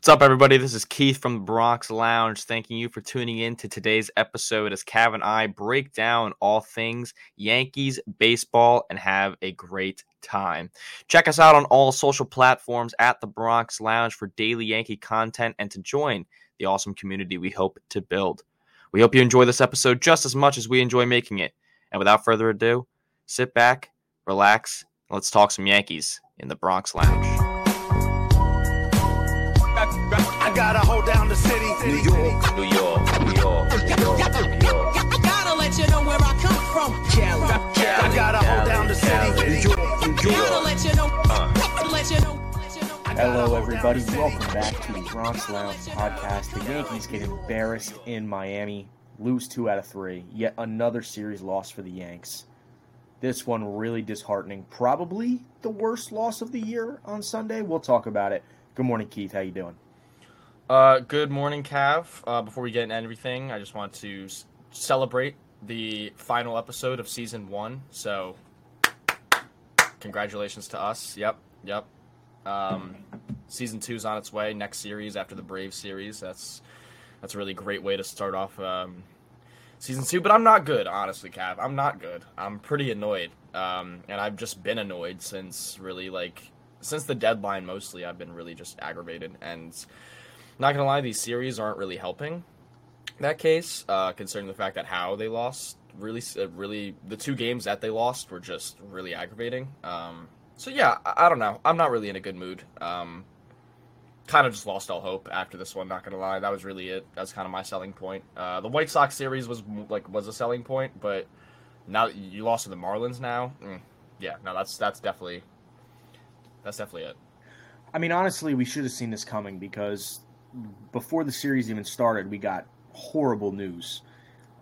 What's up, everybody? This is Keith from the Bronx Lounge. Thanking you for tuning in to today's episode as Cav and I break down all things Yankees baseball and have a great time. Check us out on all social platforms at the Bronx Lounge for daily Yankee content and to join the awesome community we hope to build. We hope you enjoy this episode just as much as we enjoy making it. And without further ado, sit back, relax, and let's talk some Yankees in the Bronx Lounge. Gotta hold down the city. New York, New York, New York, New York, New York. Gotta let you know where I come from. Cali. I gotta hold down the city. New York, New Gotta let you know. Let. Let you know. Hello, everybody. Welcome back to the Bronx Lounge podcast. The Yankees get embarrassed in Miami, lose two out of three. Yet another series loss for the Yanks. This one really disheartening. Probably the worst loss of the year on Sunday. We'll talk about it. Good morning, Keith. How you doing? Uh, good morning, Cav. Uh, before we get into everything, I just want to s- celebrate the final episode of season one. So, congratulations to us. Yep, yep. Um, season is on its way. Next series after the Brave series. That's that's a really great way to start off um, season two. But I'm not good, honestly, Cav. I'm not good. I'm pretty annoyed, um, and I've just been annoyed since really like since the deadline. Mostly, I've been really just aggravated and not gonna lie, these series aren't really helping that case, uh, considering the fact that how they lost really, uh, really, the two games that they lost were just really aggravating. Um, so yeah, I, I don't know. I'm not really in a good mood. Um, kind of just lost all hope after this one. Not gonna lie, that was really it. That's kind of my selling point. Uh, the White Sox series was like was a selling point, but now you lost to the Marlins now, mm, yeah, no, that's that's definitely that's definitely it. I mean, honestly, we should have seen this coming because before the series even started, we got horrible news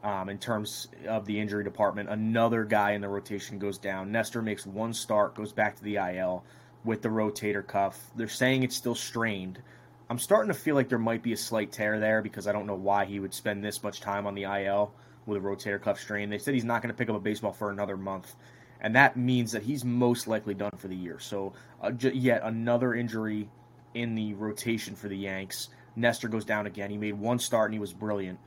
um, in terms of the injury department. Another guy in the rotation goes down. Nestor makes one start, goes back to the IL with the rotator cuff. They're saying it's still strained. I'm starting to feel like there might be a slight tear there because I don't know why he would spend this much time on the IL with a rotator cuff strain. They said he's not going to pick up a baseball for another month. And that means that he's most likely done for the year. So, uh, j- yet another injury in the rotation for the Yanks. Nestor goes down again. He made one start and he was brilliant.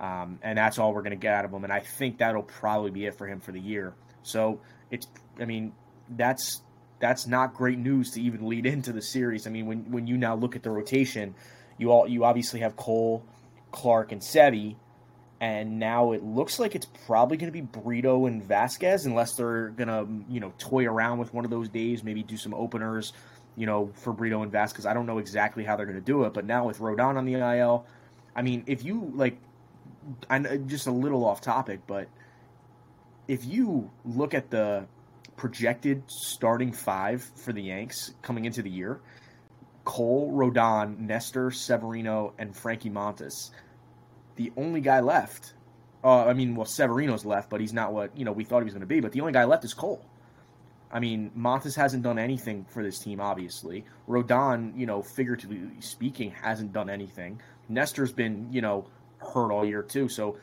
Um, and that's all we're going to get out of him. And I think that'll probably be it for him for the year. So it's, I mean, that's that's not great news to even lead into the series. I mean, when when you now look at the rotation, you all you obviously have Cole, Clarke, and Sevy, and now it looks like it's probably going to be Brito and Vasquez, unless they're going to you know toy around with one of those days, maybe do some openers, you know, for Brito and Vasquez. I don't know exactly how they're going to do it, but now with Rodon on the IL, I mean, if you like, I'm just a little off topic, but if you look at the projected starting five for the Yanks coming into the year, Cole, Rodon, Nestor, Severino, and Frankie Montas. The only guy left, uh, I mean, well, Severino's left, but he's not what you know we thought he was going to be. But the only guy left is Cole. I mean, Montas hasn't done anything for this team, obviously. Rodon, you know, figuratively speaking, hasn't done anything. Nestor's been, you know, hurt all year too. So,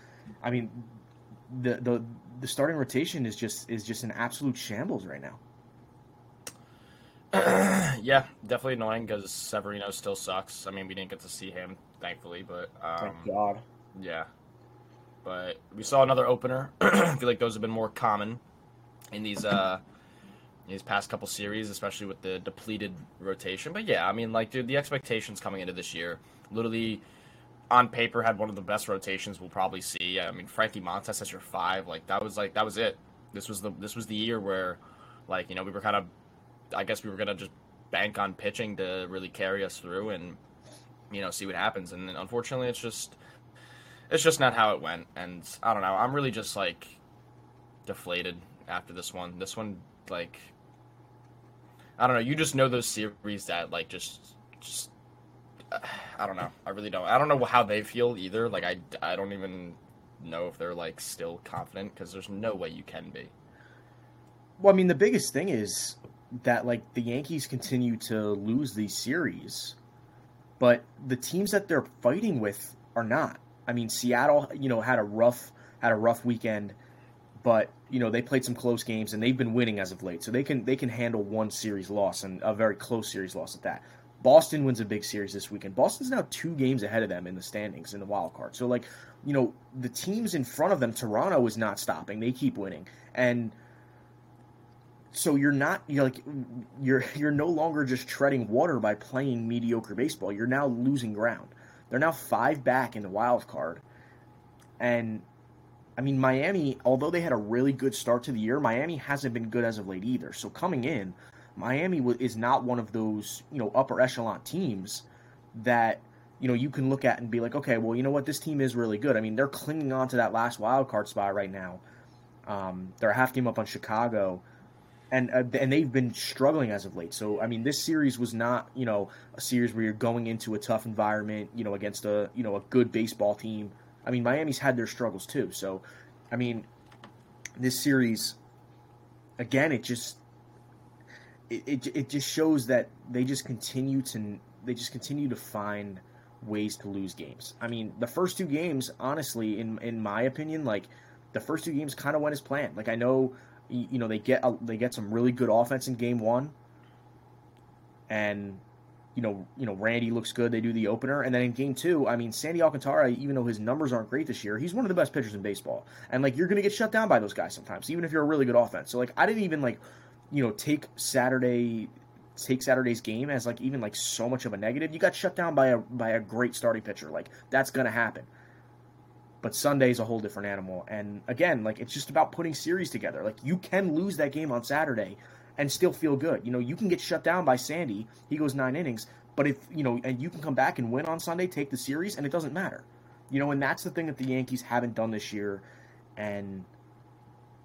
I mean, the the the starting rotation is just is just an absolute shambles right now. yeah, definitely annoying because Severino still sucks. I mean, we didn't get to see him, thankfully, but um, Thank God. yeah. But we saw another opener. I feel like those have been more common in these uh these past couple series, especially with the depleted rotation. But yeah, I mean, like, dude, the expectations coming into this year, literally on paper, had one of the best rotations we'll probably see. I mean, Frankie Montas as your five, like that was like that was it. This was the this was the year where, like, you know, we were kind of I guess we were gonna just bank on pitching to really carry us through and you know see what happens. And then unfortunately, it's just it's just not how it went. And I don't know. I'm really just like deflated after this one. This one, like, I don't know. You just know those series that like just just uh, I don't know. I really don't. I don't know how they feel either. Like I I don't even know if they're like still confident because there's no way you can be. Well, I mean, the biggest thing is that like the Yankees continue to lose these series, but the teams that they're fighting with are not. I mean, Seattle, you know, had a rough had a rough weekend, but you know they played some close games and they've been winning as of late, so they can they can handle one series loss and a very close series loss at that. Boston wins a big series this weekend. Boston's now two games ahead of them in the standings in the wild card. So like, you know, the teams in front of them, Toronto is not stopping. They keep winning. And so you're not you're like you're you're no longer just treading water by playing mediocre baseball. You're now losing ground. They're now five back in the wild card. And I mean Miami, although they had a really good start to the year, Miami hasn't been good as of late either. So coming in, Miami is not one of those, you know, upper echelon teams that you know you can look at and be like, okay, well, you know what, this team is really good. I mean, they're clinging on to that last wild card spot right now. Um, they're a half game up on Chicago, and uh, and they've been struggling as of late. So I mean, this series was not you know a series where you're going into a tough environment, you know, against a you know a good baseball team. I mean, Miami's had their struggles too. So, I mean, this series, again, it just it, it, it just shows that they just continue to they just continue to find ways to lose games. I mean, the first two games, honestly, in in my opinion, like the first two games kind of went as planned. Like I know, you know, they get they get some really good offense in game one, and you know, you know, Randy looks good. They do the opener, and then in game two, I mean, Sandy Alcantara, even though his numbers aren't great this year, he's one of the best pitchers in baseball. And like, you're going to get shut down by those guys sometimes, even if you're a really good offense. So like, I didn't even like, you know, take Saturday, take Saturday's game as like even like so much of a negative. You got shut down by a by a great starting pitcher. Like that's going to happen. But Sunday's a whole different animal. And again, like it's just about putting series together. Like you can lose that game on Saturday and still feel good. You know, you can get shut down by Sandy. He goes nine innings, but if you know, and you can come back and win on Sunday, take the series, and it doesn't matter. You know, and that's the thing that the Yankees haven't done this year, and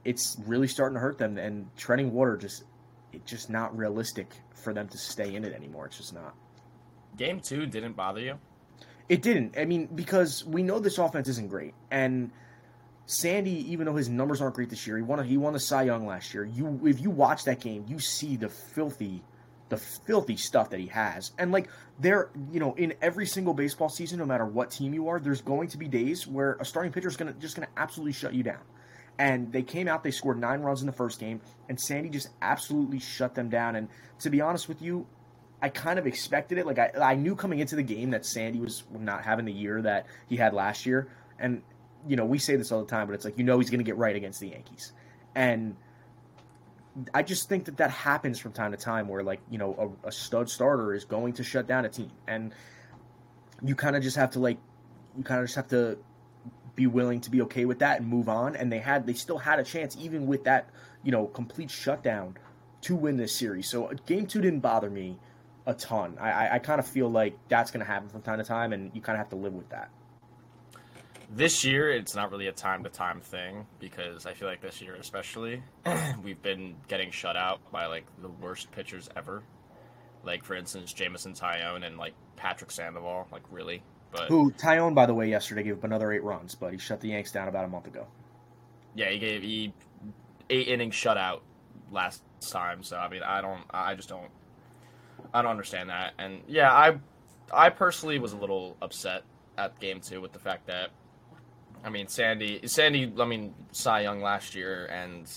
it's really starting to hurt them. And treading water just, it's just not realistic for them to stay in it anymore. It's just not. Game two didn't bother you. It didn't. I mean, because we know this offense isn't great, and Sandy, even though his numbers aren't great this year, he won he won the Cy Young last year. You, if you watch that game, you see the filthy, the filthy stuff that he has, and like there, you know, in every single baseball season, no matter what team you are, there's going to be days where a starting pitcher is gonna just gonna absolutely shut you down. And they came out, they scored nine runs in the first game, and Sandy just absolutely shut them down. And to be honest with you, I kind of expected it. Like I, I knew coming into the game that Sandy was not having the year that he had last year, and you know we say this all the time, but it's like you know he's going to get right against the Yankees, and I just think that that happens from time to time where like you know a, a stud starter is going to shut down a team, and you kind of just have to like you kind of just have to be willing to be okay with that and move on. And they had they still had a chance even with that you know complete shutdown to win this series. So uh, game two didn't bother me a ton. I, I, I kind of feel like that's going to happen from time to time, and you kind of have to live with that. This year, it's not really a time to time thing because I feel like this year, especially, we've been getting shut out by like the worst pitchers ever. Like for instance, Jameson Taillon and like Patrick Sandoval. Like really, but Who Taillon, by the way, yesterday gave up another eight runs, but he shut the Yanks down about a month ago. yeah, he gave he eight inning shutout last time. So I mean, I don't, I just don't, I don't understand that. And yeah, I, I personally was a little upset at game two with the fact that, I mean, Sandy, Sandy, I mean, Cy Young last year, and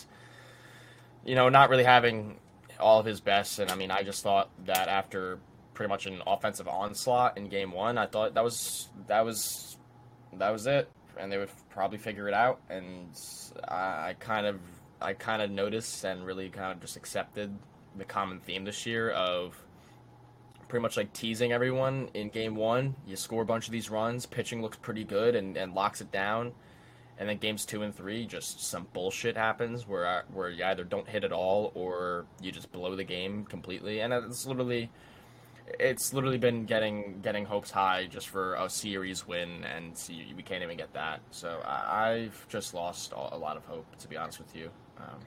you know, not really having all of his best. And I mean, I just thought that after pretty much an offensive onslaught in game one, I thought that was that was that was it, and they would probably figure it out. And I, I kind of I kind of noticed and really kind of just accepted the common theme this year of pretty much like teasing everyone in game one. You score a bunch of these runs, pitching looks pretty good and, and locks it down. And then games two and three, just some bullshit happens where where you either don't hit at all or you just blow the game completely. And it's literally, it's literally been getting getting hopes high just for a series win, and we can't even get that. So I, I've just lost a lot of hope, to be honest with you. Um,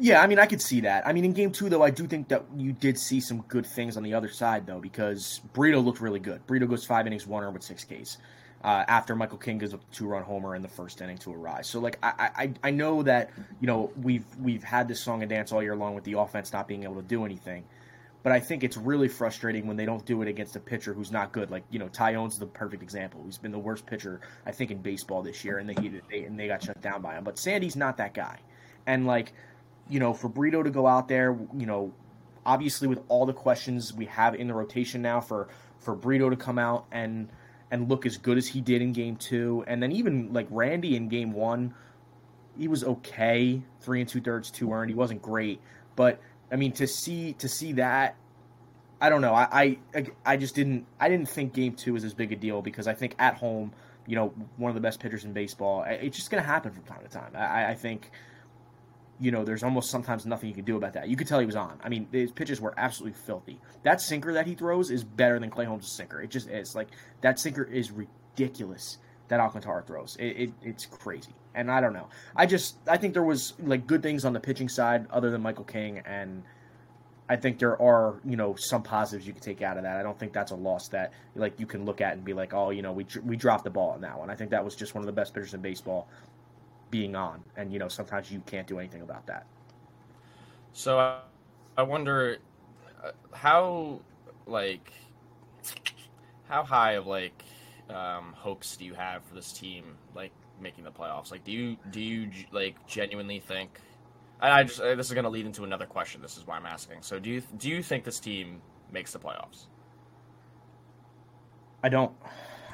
Yeah, I mean, I could see that. I mean, in game two, though, I do think that you did see some good things on the other side, though, because Brito looked really good. Brito goes five innings, one earned with six Ks. Uh, after Michael King gives a two-run homer in the first inning to Arraez, so like I, I I know that you know we've we've had this song and dance all year long with the offense not being able to do anything, but I think it's really frustrating when they don't do it against a pitcher who's not good. Like you know, Taillon's the perfect example. He's been the worst pitcher I think in baseball this year, and they, they and they got shut down by him. But Sandy's not that guy, and like you know, for Brito to go out there, you know, obviously with all the questions we have in the rotation now for for Brito to come out and and look as good as he did in game two, and then even like Randy in game one, he was okay, three and two thirds, two earned. He wasn't great, but I mean to see to see that, I don't know. I I, I just didn't I didn't think game two was as big a deal because I think at home, you know, one of the best pitchers in baseball. It's just going to happen from time to time. I, I think you know, there's almost sometimes nothing you can do about that. You could tell he was on. I mean, his pitches were absolutely filthy. That sinker that he throws is better than Clay Holmes' sinker. It just is. Like, that sinker is ridiculous that Alcantara throws. It, it, it's crazy. And I don't know. I just, I think there was, like, good things on the pitching side other than Michael King. And I think there are, you know, some positives you can take out of that. I don't think that's a loss that, like, you can look at and be like, oh, you know, we, we dropped the ball on that one. I think that was just one of the best pitchers in baseball being on, and you know sometimes you can't do anything about that. So uh, I wonder uh, how like how high of like um, hopes do you have for this team like making the playoffs? Like, do you do you like genuinely think? I just uh, this is going to lead into another question. This is why I'm asking. So do you do you think this team makes the playoffs? I don't.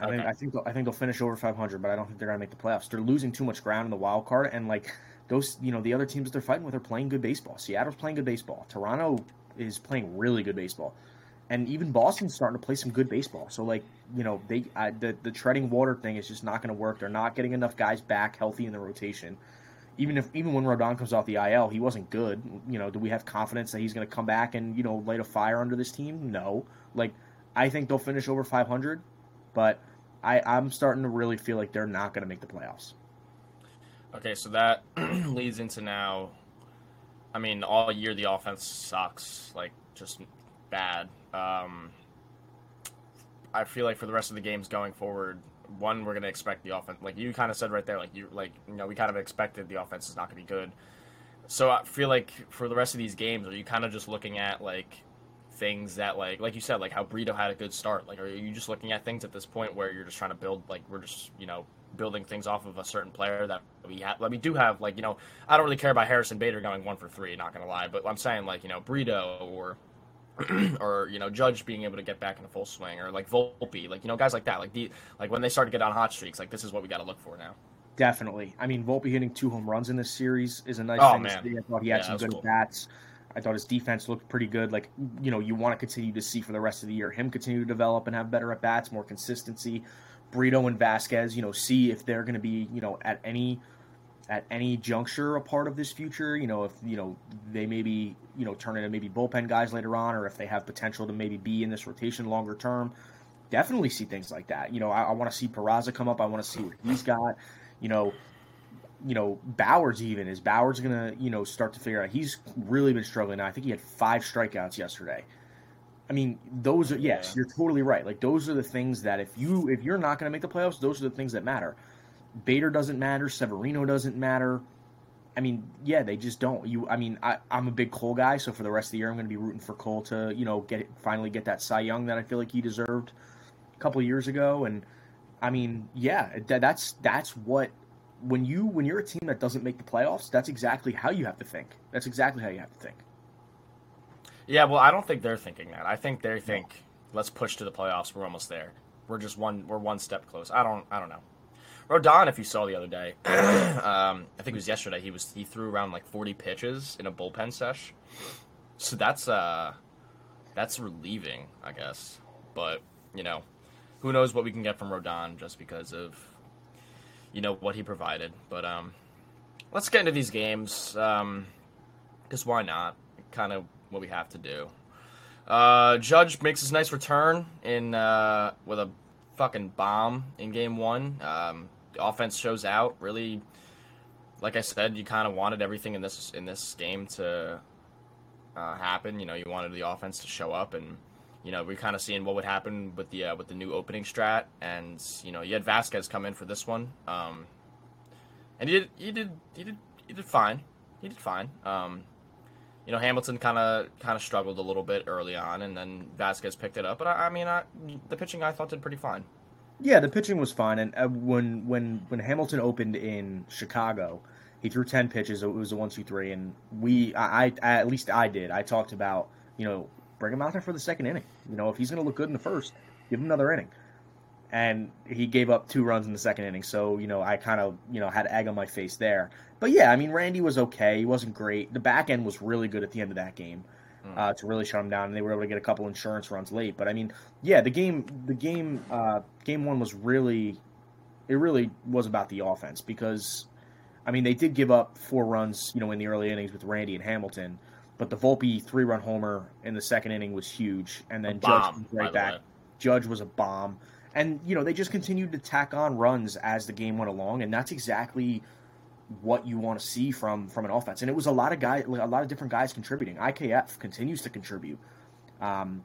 I mean, I think they'll, I think they'll finish over 500, but I don't think they're gonna make the playoffs. They're losing too much ground in the wild card, and like those, you know, the other teams that they're fighting with are playing good baseball. Seattle's playing good baseball. Toronto is playing really good baseball, and even Boston's starting to play some good baseball. So like, you know, they I, the the treading water thing is just not going to work. They're not getting enough guys back healthy in the rotation. Even if even when Rodon comes off the IL, he wasn't good. You know, do we have confidence that he's going to come back and you know light a fire under this team? No. Like, I think they'll finish over 500 but I, I'm starting to really feel like they're not going to make the playoffs. Okay, so that leads into now. I mean, all year the offense sucks, like just bad. Um, I feel like for the rest of the games going forward, one we're going to expect the offense, like you kind of said right there, like you like you know we kind of expected the offense is not going to be good. So I feel like for the rest of these games, are you kind of just looking at like things that like like you said like how Brito had a good start. Like are you just looking at things at this point where you're just trying to build like we're just you know building things off of a certain player that we have like we do have like you know I don't really care about Harrison Bader going one for three not gonna lie but I'm saying like you know Brito or or you know Judge being able to get back in a full swing or like Volpe like you know guys like that like the like when they start to get on hot streaks like this is what we got to look for now. Definitely. I mean Volpe hitting two home runs in this series is a nice oh, thing man. I thought he had Yeah, some good cool. bats I thought his defense looked pretty good. Like, you know, you want to continue to see for the rest of the year him continue to develop and have better at bats, more consistency. Brito and Vasquez, you know, see if they're going to be, you know, at any at any juncture a part of this future. You know, if you know they maybe you know turn into maybe bullpen guys later on, or if they have potential to maybe be in this rotation longer term. Definitely see things like that. You know, I, I want to see Peraza come up. I want to see what he's got. You know, you know, Bauers even is Bauers gonna you know start to figure out he's really been struggling now. I think he had five strikeouts yesterday. I mean, those are yes, Yeah. you're totally right. Like those are the things that if you if you're not gonna make the playoffs, those are the things that matter. Bader doesn't matter. Severino doesn't matter. I mean, yeah, they just don't. You, I mean, I, I'm a big Cole guy, so for the rest of the year, I'm going to be rooting for Cole to, you know, get finally get that Cy Young that I feel like he deserved a couple of years ago. And I mean, yeah, that, that's that's what when you when you're a team that doesn't make the playoffs, that's exactly how you have to think. That's exactly how you have to think. Yeah, well, I don't think they're thinking that. I think they think let's push to the playoffs. We're almost there. We're just one. We're one step close. I don't. I don't know. Rodon, if you saw the other day, um, I think it was yesterday. He was he threw around like forty pitches in a bullpen sesh. So that's uh, that's relieving, I guess. But you know, who knows what we can get from Rodon just because of you know what he provided. But um, let's get into these games. Um, because why not? Kind of what we have to do. Uh, Judge makes his nice return in uh, with a fucking bomb in game one. Um, the offense shows out. Really, like I said, you kind of wanted everything in this in this game to uh, happen. You know, you wanted the offense to show up, and you know we're kind of seeing what would happen with the uh, with the new opening strat. And you know, you had Vasquez come in for this one, um, and he did he did he did he did fine. He did fine. Um, you know, Hamilton kind of kind of struggled a little bit early on, and then Vasquez picked it up. But I, I mean, I, the pitching I thought did pretty fine. Yeah, the pitching was fine, and uh, when when when Hamilton opened in Chicago, he threw ten pitches. It was a one, two, three, and we, I, I at least I did. I talked about you know, bring him out there for the second inning. You know, if he's going to look good in the first, give him another inning. And he gave up two runs in the second inning, so you know I kind of you know had egg on my face there. But yeah, I mean Randy was okay. He wasn't great. The back end was really good at the end of that game uh, to really shut him down, and they were able to get a couple insurance runs late. But I mean, yeah, the game the game uh, game one was really it really was about the offense because I mean they did give up four runs you know in the early innings with Randy and Hamilton, but the Volpe three run homer in the second inning was huge, and then Judge bomb, right back. way. Judge was a bomb. And, you know, they just continued to tack on runs as the game went along, and that's exactly what you want to see from from an offense. And it was a lot of guys, a lot of different guys contributing. IKF continues to contribute. Um,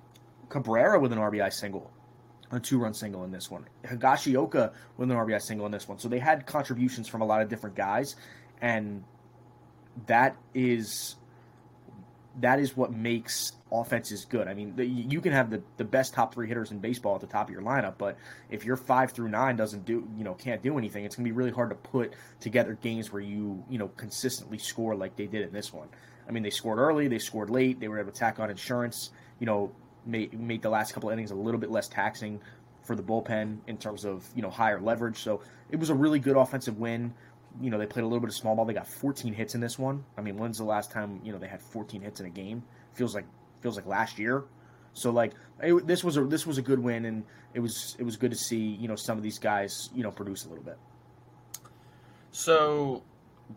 Cabrera with an RBI single, a two run single in this one. Higashioka with an RBI single in this one. So they had contributions from a lot of different guys, and that is that is what makes offenses good. I mean, the, you can have the, the best top three hitters in baseball at the top of your lineup, but if your five through nine doesn't do, you know, can't do anything, it's going to be really hard to put together games where you, you know, consistently score like they did in this one. I mean, they scored early, they scored late, they were able to tack on insurance, you know, make, make the last couple innings a little bit less taxing for the bullpen in terms of, you know, higher leverage. So it was a really good offensive win. You know, they played a little bit of small ball. They got 14 hits in this one. I mean, when's the last time, you know, they had 14 hits in a game? Feels like feels like last year. So like it, this was a this was a good win, and it was it was good to see you know some of these guys you know produce a little bit. So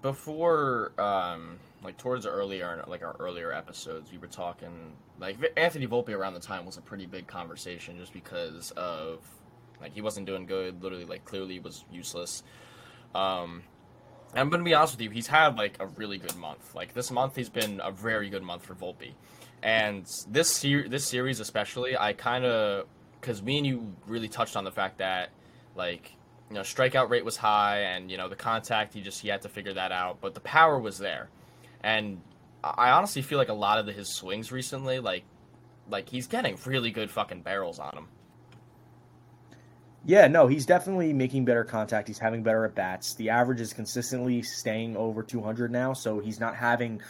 before, um, like towards earlier, like our earlier episodes, we were talking like Anthony Volpe around the time was a pretty big conversation just because of like he wasn't doing good. Literally, like clearly was useless. Um, I'm gonna be honest with you, he's had like a really good month. Like this month, he's been a very good month for Volpe, and this ser- this series especially, I kind of because me and you really touched on the fact that like you know strikeout rate was high and you know the contact he just he had to figure that out but the power was there. And i honestly feel like a lot of the, his swings recently like like he's getting really good fucking barrels on him Yeah, no, he's definitely making better contact. He's having better at bats. The average is consistently staying over 200 now, so he's not having,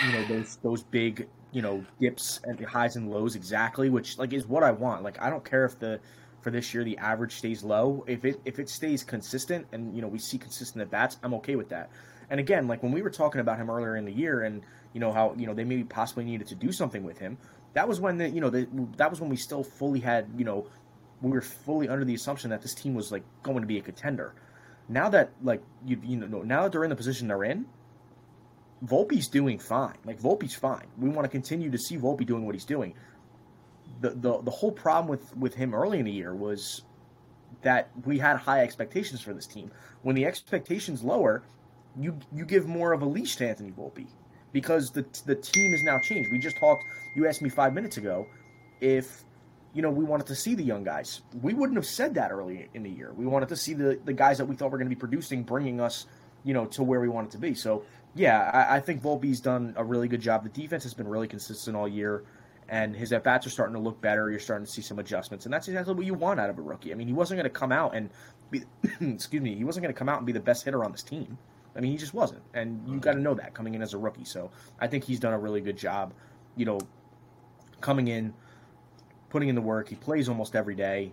you know, those those big, you know, dips and highs and lows exactly, which like is what I want. Like I don't care if the for this year the average stays low. If it if it stays consistent and you know we see consistent at bats, I'm okay with that. And again, like when we were talking about him earlier in the year, and you know how you know they maybe possibly needed to do something with him. That was when the you know the, that was when we still fully had you know we were fully under the assumption that this team was like going to be a contender. Now that like you you know now that they're in the position they're in, Volpe's doing fine. Like Volpe's fine. We want to continue to see Volpe doing what he's doing. The the the whole problem with with him early in the year was that we had high expectations for this team. When the expectations lower, you you give more of a leash to Anthony Volpe because the the team has now changed. We just talked. You asked me five minutes ago if you know we wanted to see the young guys. We wouldn't have said that early in the year. We wanted to see the the guys that we thought were going to be producing, bringing us you know to where we wanted to be. So yeah, I, I think Volpe's done a really good job. The defense has been really consistent all year. And his at bats are starting to look better. You're starting to see some adjustments, and that's exactly what you want out of a rookie. I mean, he wasn't going to come out and be, excuse me, he wasn't going to come out and be the best hitter on this team. I mean, he just wasn't, and you mm-hmm. got to know that coming in as a rookie. So I think he's done a really good job. You know, coming in, putting in the work. He plays almost every day,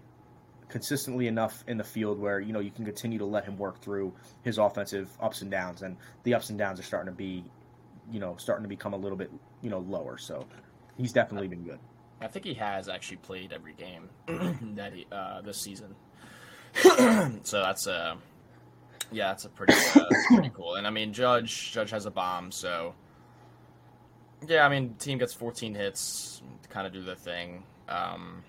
consistently enough in the field where you know you can continue to let him work through his offensive ups and downs, and the ups and downs are starting to be, you know, starting to become a little bit you know lower. So he's definitely been good. i think he has actually played every game that he uh this season so that's uh yeah that's a pretty uh, pretty cool and i mean judge judge has a bomb so yeah i mean team gets 14 hits to kind of do their thing um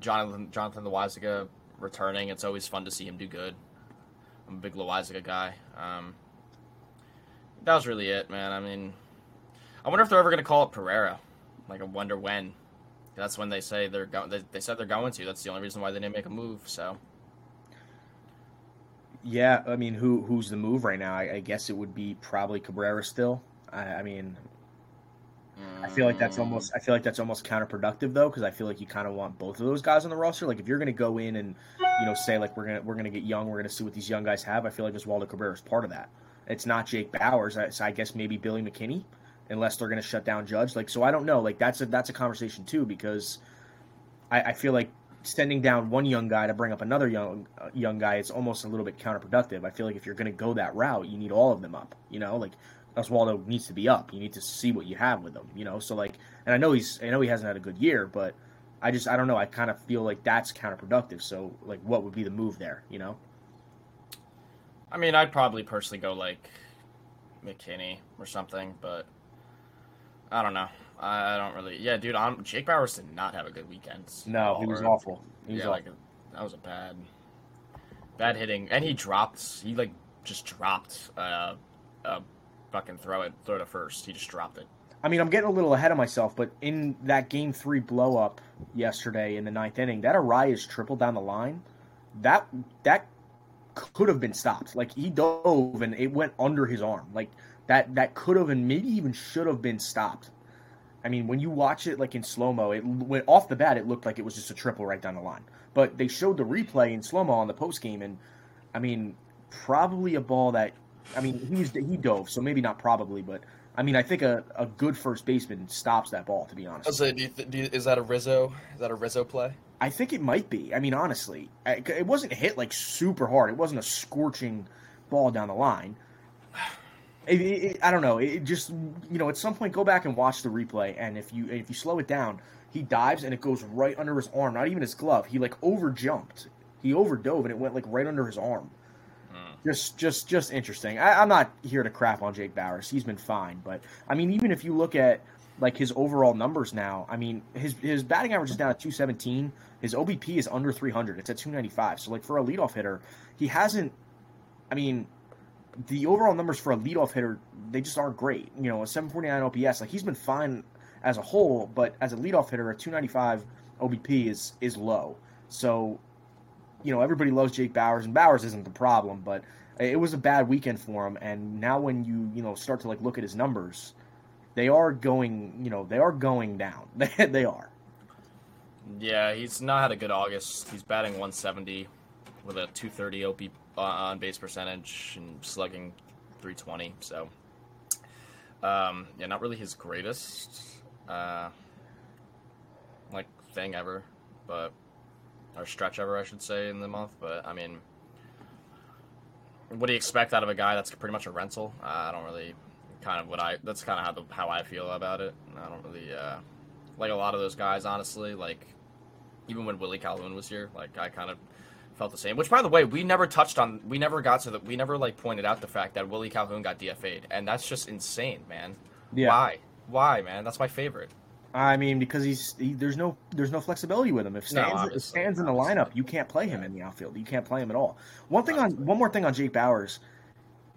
jonathan jonathan Loaisiga returning it's always fun to see him do good i'm a big Loaisiga guy um that was really it man i mean I wonder if they're ever going to call it Peraza. Like, I wonder when. That's when they say they're going. They, they said they're going to. That's the only reason why they didn't make a move. So Yeah, I mean, who who's the move right now? I, I guess it would be probably Cabrera still. I, I mean, I feel like that's almost I feel like that's almost counterproductive though because I feel like you kind of want both of those guys on the roster. Like if you're going to go in and you know say like we're gonna we're gonna get young, we're gonna see what these young guys have. I feel like Oswaldo Cabrera is part of that. It's not Jake Bauers. I- So I guess maybe Billy McKinney unless they're going to shut down Judge. Like, so I don't know. Like, that's a that's a conversation too because I, I feel like sending down one young guy to bring up another young uh, young guy is almost a little bit counterproductive. I feel like if you're going to go that route, you need all of them up. You know, like Oswaldo needs to be up. You need to see what you have with him. You know, so like, and I know he's I know he hasn't had a good year, but I just I don't know. I kind of feel like that's counterproductive. So like, what would be the move there? You know? I mean, I'd probably personally go like McKinney or something, but I don't know. I don't really. Yeah, dude. I'm, Jake Bauers did not have a good weekend. No, he was Or- awful. He was yeah, awful. like that was a bad, bad hitting, and he dropped. He like just dropped uh, a fucking throw it, throw to first. He just dropped it. I mean, I'm getting a little ahead of myself, but in that game three blow up yesterday in the ninth inning, that Arraez triple down the line, that that could have been stopped. Like he dove and it went under his arm. Like that that could have and maybe even should have been stopped. I mean, when you watch it like in slow mo, it went off the bat. It looked like it was just a triple right down the line. But they showed the replay in slow mo on the post game, and I mean, probably a ball that I mean he was, he dove, so maybe not probably, but I mean I think a, a good first baseman stops that ball. To be honest, I'll say, do you th- do you, is that a Rizzo? Is that a Rizzo play? I think it might be. I mean, honestly, I- it wasn't hit like super hard. It wasn't a scorching ball down the line. It, it, it- I don't know. It just you know, at some point, go back and watch the replay, and if you if you slow it down, he dives and it goes right under his arm, not even his glove. He like over jumped. He overdove and it went like right under his arm. Just, just, just interesting. I, I'm not here to crap on Jake Bauers. He's been fine, but I mean, even if you look at like his overall numbers now, I mean, his his batting average is down at 217. His OBP is under 300. It's at 295. So like for a leadoff hitter, he hasn't. I mean, the overall numbers for a leadoff hitter they just aren't great. You know, a 749 OPS, like he's been fine as a whole, but as a leadoff hitter, a 295 OBP is is low. So, you know, everybody loves Jake Bauers, and Bauers isn't the problem, but it was a bad weekend for him. And now when you you know start to like look at his numbers, they are going you know they are going down. They are. Yeah, he's not had a good August. He's batting 170 with a 230 OP uh, on base percentage and slugging 320. So, um, yeah, not really his greatest uh, like thing ever, but or stretch ever, I should say, in the month. But I mean, what do you expect out of a guy that's pretty much a rental? Uh, I don't really kind of what I that's kind of how the how I feel about it. I don't really uh, like a lot of those guys, honestly. Like even when Willie Calhoun was here, like I kind of felt the same. Which, by the way, we never touched on. We never got to the. We never like pointed out the fact that Willie Calhoun got DFA'd, and that's just insane, man. Yeah. Why? Why, man? That's my favorite. I mean, because he's he, there's no there's no flexibility with him. If No, stands if stands in the lineup, you can't play him in the outfield. You can't play him at all. One thing on one more thing on Jake Bauers,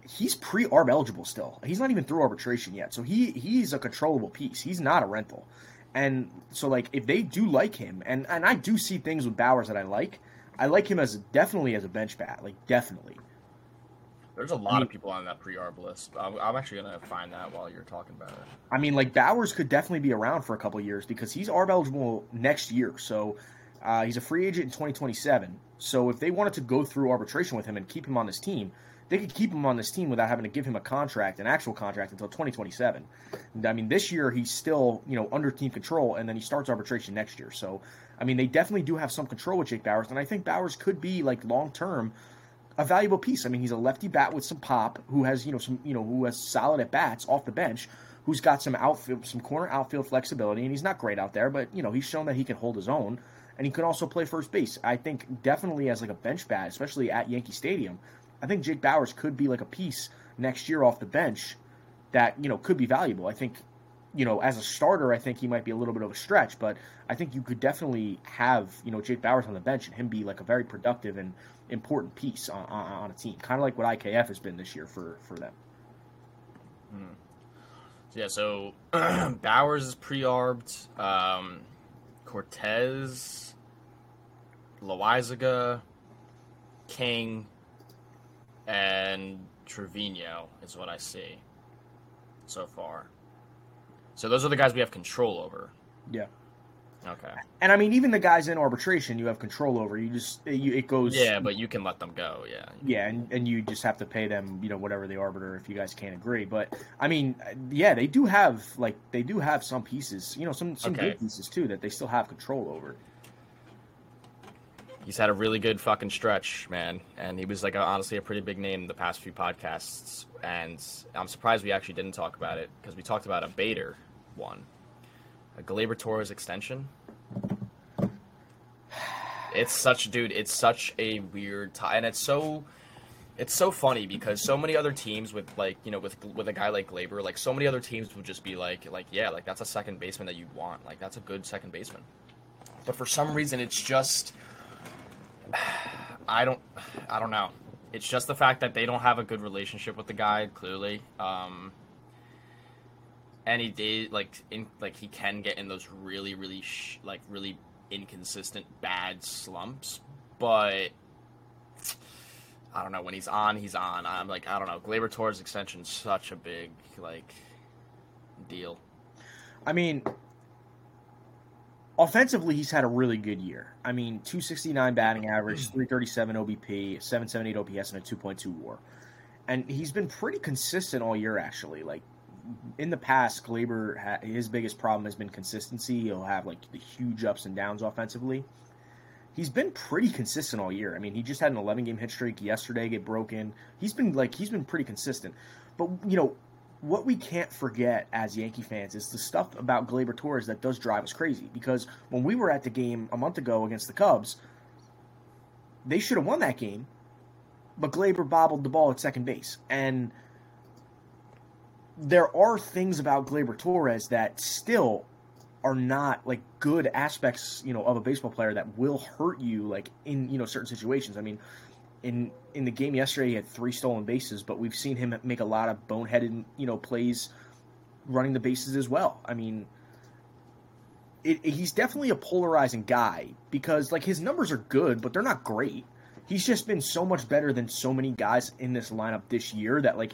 he's pre arb eligible still. He's not even through arbitration yet, so he he's a controllable piece. He's not a rental, and so like if they do like him, and and I do see things with Bauers that I like. I like him as definitely as a bench bat, like definitely. There's a lot of people on that pre-arb list. I'm, I'm actually gonna find that while you're talking about it. I mean, like Bauers could definitely be around for a couple years because he's ARB eligible next year. So uh, he's a free agent in 2027. So if they wanted to go through arbitration with him and keep him on this team, they could keep him on this team without having to give him a contract, an actual contract, until 2027. And, I mean, this year he's still you know under team control, and then he starts arbitration next year. So I mean, they definitely do have some control with Jake Bauers, and I think Bauers could be like long term a valuable piece. I mean, he's a lefty bat with some pop, who has you know some you know who has solid at bats off the bench, who's got some outfield, some corner outfield flexibility, and he's not great out there, but you know he's shown that he can hold his own, and he can also play first base. I think definitely as like a bench bat, especially at Yankee Stadium, I think Jake Bauers could be like a piece next year off the bench that you know could be valuable. I think you know as a starter, I think he might be a little bit of a stretch, but I think you could definitely have you know Jake Bauers on the bench and him be like a very productive and important piece on, on, on a team, kind of like what IKF has been this year for for them. So, yeah, so Bauers is pre-arbed. Um, Cortes, Loaisiga, King, and Trevino is what I see so far. So those are the guys we have control over. Yeah. Okay. And I mean, even the guys in arbitration, you have control over. You just you, it goes. Yeah, but you can let them go. Yeah. Yeah, and, and you just have to pay them, you know, whatever the arbiter if you guys can't agree. But I mean, yeah, they do have like they do have some pieces, you know, some some Okay. good pieces too that they still have control over. He's had a really good fucking stretch, man, and he was like a, honestly a pretty big name in the past few podcasts. And I'm surprised we actually didn't talk about it because we talked about a Bader one, a Gleyber Torres extension. It's such, dude. It's such a weird tie, and it's so, it's so funny because so many other teams with like you know with with a guy like Gleyber, like so many other teams would just be like like yeah, like that's a second baseman that you'd want, like that's a good second baseman. But for some reason, it's just. I don't I don't know. It's just the fact that they don't have a good relationship with the guy, clearly. Um and he did like in like he can get in those really really sh- like really inconsistent bad slumps, but I don't know when he's on, he's on. I'm like I don't know. Gleyber Torres extension such a big like deal. I mean, offensively, he's had a really good year. I mean, 269 batting average, mm. 337 OBP, 778 OPS, and a 2.2 WAR. And he's been pretty consistent all year, actually. Like in the past, Gleyber his biggest problem has been consistency. He'll have like the huge ups and downs offensively. He's been pretty consistent all year. I mean, he just had an 11 game hit streak yesterday, get broken. He's been like he's been pretty consistent. But you know, what we can't forget as Yankee fans is the stuff about Gleyber Torres that does drive us crazy. Because when we were at the game a month ago against the Cubs, they should have won that game, but Gleyber bobbled the ball at second base. And there are things about Gleyber Torres that still are not like good aspects, you know, of a baseball player that will hurt you like in, you know, certain situations. I mean, in in the game yesterday, he had three stolen bases, but we've seen him make a lot of boneheaded, you know, plays running the bases as well. I mean, it, he's definitely a polarizing guy because like his numbers are good, but they're not great. He's just been so much better than so many guys in this lineup this year that like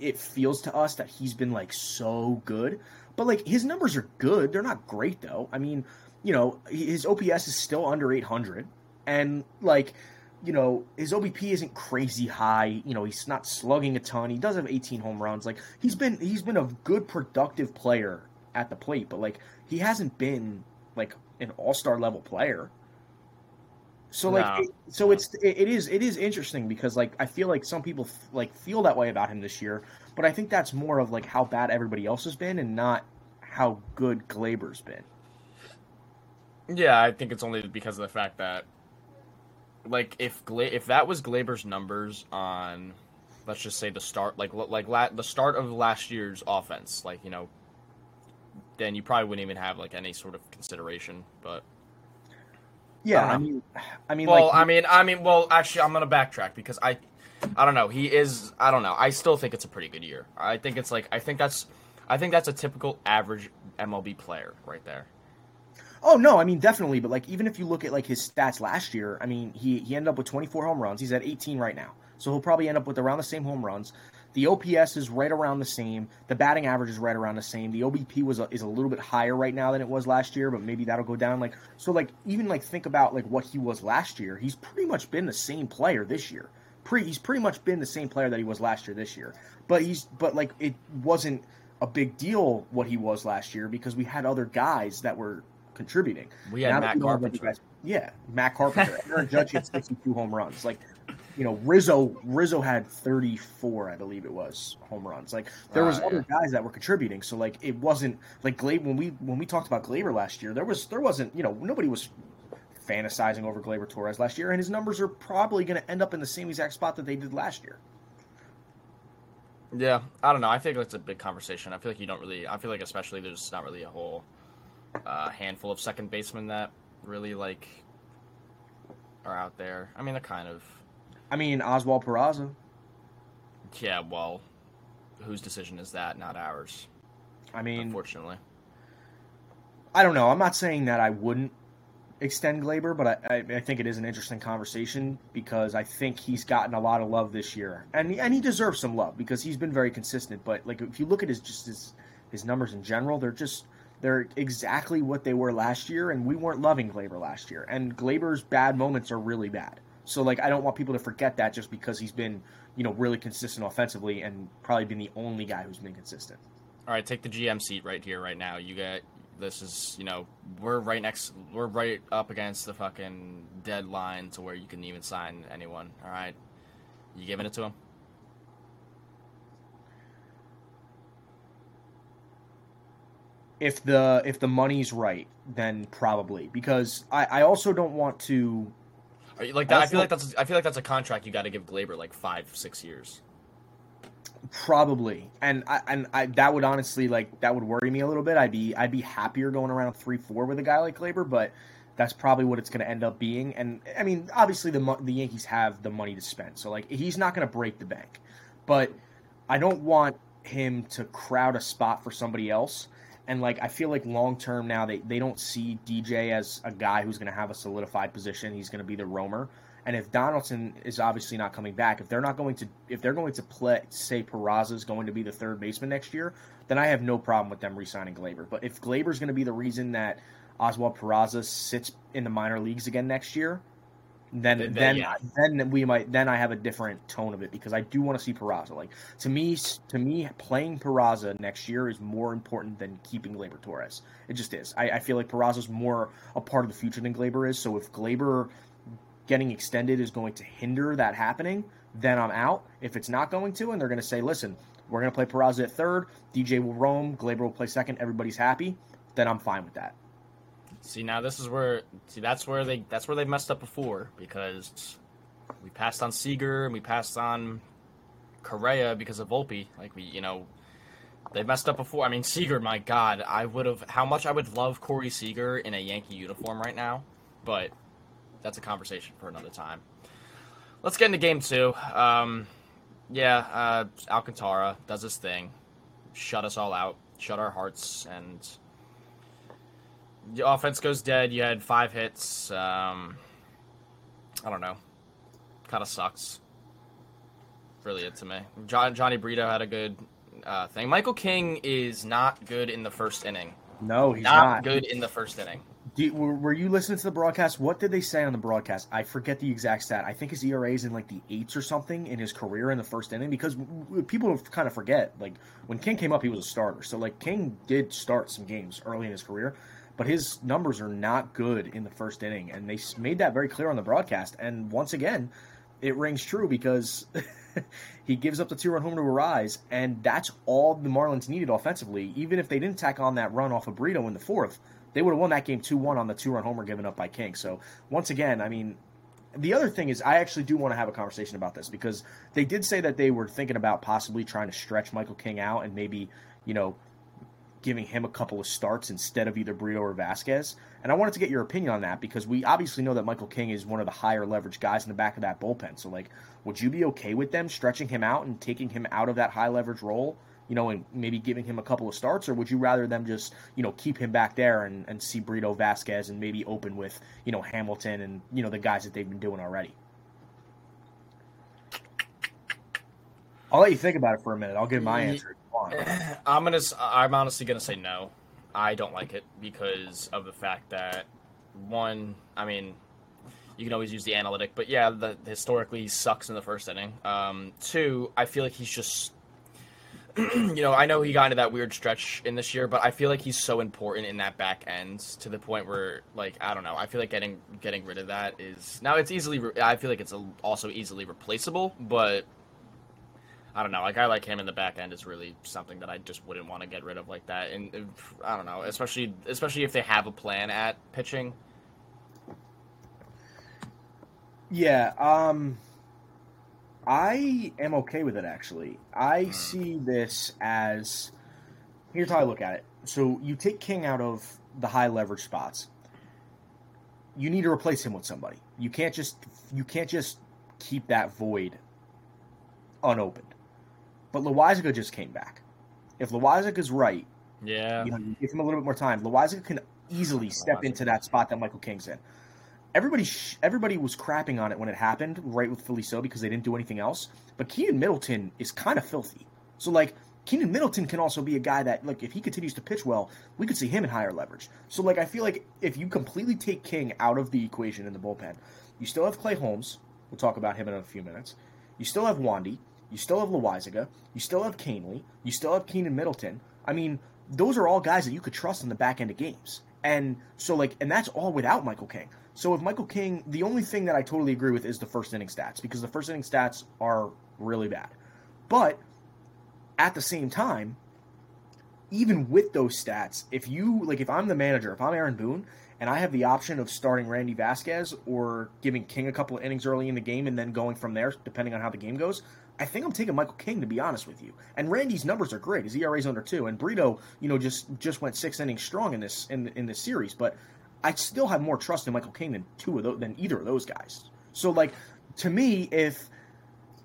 it feels to us that he's been like so good. But like his numbers are good. They're not great though. I mean, you know, his OPS is still under 800 and like you know, his OBP isn't crazy high. You know, he's not slugging a ton. He does have 18 home runs. Like he's been he's been a good productive player at the plate, but like he hasn't been like an all-star level player. So like No. it, so it's it, it is it is interesting because like I feel like some people f- like feel that way about him this year, but I think that's more of like how bad everybody else has been and not how good Gleyber's been. Yeah, I think it's only because of the fact that, like, if Gla- if that was Gleyber's numbers on, let's just say the start, like like la- the start of last year's offense, like you know, then you probably wouldn't even have like any sort of consideration. But Yeah, I I mean I mean well, like I mean, I mean, well, actually, I'm gonna backtrack because I, I don't know. He is. I don't know. I still think it's a pretty good year. I think it's like I think that's, I think that's a typical average MLB player right there. Oh no, I mean definitely, but like even if you look at like his stats last year, I mean he he ended up with 24 home runs. He's at 18 right now, so he'll probably end up with around the same home runs. The OPS is right around the same. The batting average is right around the same. The OBP was a, is a little bit higher right now than it was last year, but maybe that'll go down. Like so, like even like think about like what he was last year. He's pretty much been the same player this year. Pre he's pretty much been the same player that he was last year this year. But he's but like it wasn't a big deal what he was last year because we had other guys that were contributing. We had Now Matt we don't have other Carpenter. guys- yeah, Matt Carpenter. Aaron Judge had 62 home runs. Like, you know, Rizzo Rizzo had 34, I believe it was, home runs. Like there was Ah, other guys that were contributing. So like it wasn't like Gleyber when we when we talked about Gleyber last year, there was there wasn't, you know, nobody was fantasizing over Gleyber Torres last year and his numbers are probably going to end up in the same exact spot that they did last year. Yeah, I don't know. I think it's a big conversation. I feel like you don't really. I feel like especially there's not really a whole uh, handful of second basemen that really like are out there. I mean, they're kind of. I mean, Oswald Peraza. Yeah, well, whose decision is that? Not ours, I mean, unfortunately. I don't know. I'm not saying that I wouldn't extend Gleyber, but I, I, I think it is an interesting conversation because I think he's gotten a lot of love this year, and and he deserves some love because he's been very consistent. But like if you look at his just his his numbers in general, they're just They're exactly what they were last year, and we weren't loving Gleyber last year. And Gleyber's bad moments are really bad. So like I don't want people to forget that just because he's been, you know, really consistent offensively and probably been the only guy who's been consistent. All right, take the GM seat right here, right now. You get this is you know we're right next, we're right up against the fucking deadline to where you can even sign anyone. All right, you giving it to him? If the if the money's right, then probably because I, I also don't want to Are you like that? I feel Also- like that's I feel like that's a contract you got to give Gleyber like five, six years. Probably, and I, and I that would honestly like that would worry me a little bit. I'd be I'd be happier going around three four with a guy like Gleyber, but that's probably what it's going to end up being. And I mean, obviously the the Yankees have the money to spend, so like he's not going to break the bank. But I don't want him to crowd a spot for somebody else. And like I feel like long term now they, they don't see DJ as a guy who's going to have a solidified position. He's going to be the roamer. And if Donaldson is obviously not coming back, if they're not going to if they're going to play say Peraza's going to be the third baseman next year, then I have no problem with them re-signing Gleyber. But if Gleyber's going to be the reason that Oswald Peraza sits in the minor leagues again next year, then Then- then yeah. then we might then I have a different tone of it because I do want to see Peraza. Like to me to me playing Peraza next year is more important than keeping Gleyber Torres. It just is. I, I feel like Peraza's more a part of the future than Gleyber is. So if Gleyber getting extended is going to hinder that happening, then I'm out. If it's not going to, and they're going to say, listen, we're going to play Peraza at third, DJ will roam, Gleyber will play second, everybody's happy, then I'm fine with that. See now this is where see that's where they that's where they messed up before because we passed on Seager and we passed on Correa because of Volpe. Like we you know they messed up before. I mean Seager, my God, I would have how much I would love Corey Seager in a Yankee uniform right now, but that's a conversation for another time. Let's get into game two. Um, yeah, uh, Alcantara does his thing, shut us all out, shut our hearts, and the offense goes dead. You had five hits. Um, I don't know. Kind of sucks. Really, it to me. John, Jhony Brito had a good uh, thing. Michael King is not good in the first inning. No, he's Not, not. good in the first inning. You- were, you listening to the broadcast? What did they say on the broadcast? I forget the exact stat. I think his ERA is in like the eights or something in his career in the first inning because people kind of forget. Like when King came up, he was a starter. So like King did start some games early in his career, but his numbers are not good in the first inning, and they made that very clear on the broadcast. And once again, it rings true because he gives up the two run home to Arraez, and that's all the Marlins needed offensively. Even if they didn't tack on that run off of Brito in the fourth, they would have won that game 2 1 on the two run homer given up by King. So, once again, I mean, the other thing is, I actually do want to have a conversation about this because they did say that they were thinking about possibly trying to stretch Michael King out and maybe, you know, giving him a couple of starts instead of either Brito or Vasquez. And I wanted to get your opinion on that because we obviously know that Michael King is one of the higher leverage guys in the back of that bullpen. So, like, would you be okay with them stretching him out and taking him out of that high leverage role? You know, and maybe giving him a couple of starts, or would you rather them just, you know, keep him back there and, and see Brito Vasquez and maybe open with, you know, Hamilton and, you know, the guys that they've been doing already? I'll let you think about it for a minute. I'll give my answer I'm gonna. I'm honestly gonna say no. I don't like it because of the fact that one. I mean, you can always use the analytic, but yeah, the historically he sucks in the first inning. Um, two, I feel like he's just. you know, I know he got into that weird stretch in this year, but I feel like he's so important in that back end to the point where, like, I don't know. I feel like getting getting rid of that is now it's easily. Re- I feel like it's a, also easily replaceable, but I don't know. Like I like him in the back end is really something that I just wouldn't want to get rid of like that. And if, I don't know, especially especially if they have a plan at pitching. Yeah, um I am okay with it actually. I see this as here's how I look at it. So you take King out of the high leverage spots. You need to replace him with somebody. You can't just you can't just keep that void unopened. But Loaisiga just came back. If Loaisiga right, Yeah. you know, you give him a little bit more time. Loaisiga can easily step into that spot that Michael King's in. Everybody, sh- everybody was crapping on it when it happened, right with Philly So because they didn't do anything else. But Keynan Middleton is kind of filthy. So like, Keynan Middleton can also be a guy that, like, if he continues to pitch well, we could see him in higher leverage. So, like, I feel like if you completely take King out of the equation in the bullpen, you still have Clay Holmes. We'll talk about him in a few minutes. You still have Wandy. You still have Loaisiga. You still have Kahnle. You still have Keynan Middleton. I mean, those are all guys that you could trust in the back end of games. And so, like, and that's all without Michael King. So if Michael King, the only thing that I totally agree with is the first inning stats because the first inning stats are really bad. But at the same time, even with those stats, if you like, if I'm the manager, if I'm Aaron Boone, and I have the option of starting Randy Vasquez or giving King a couple of innings early in the game and then going from there, depending on how the game goes, I think I'm taking Michael King to be honest with you. And Randy's numbers are great. His ERA's under two, and Brito, you know, just just went six innings strong in this in in this series. But I still have more trust in Michael King than two of those than either of those guys. So like to me, if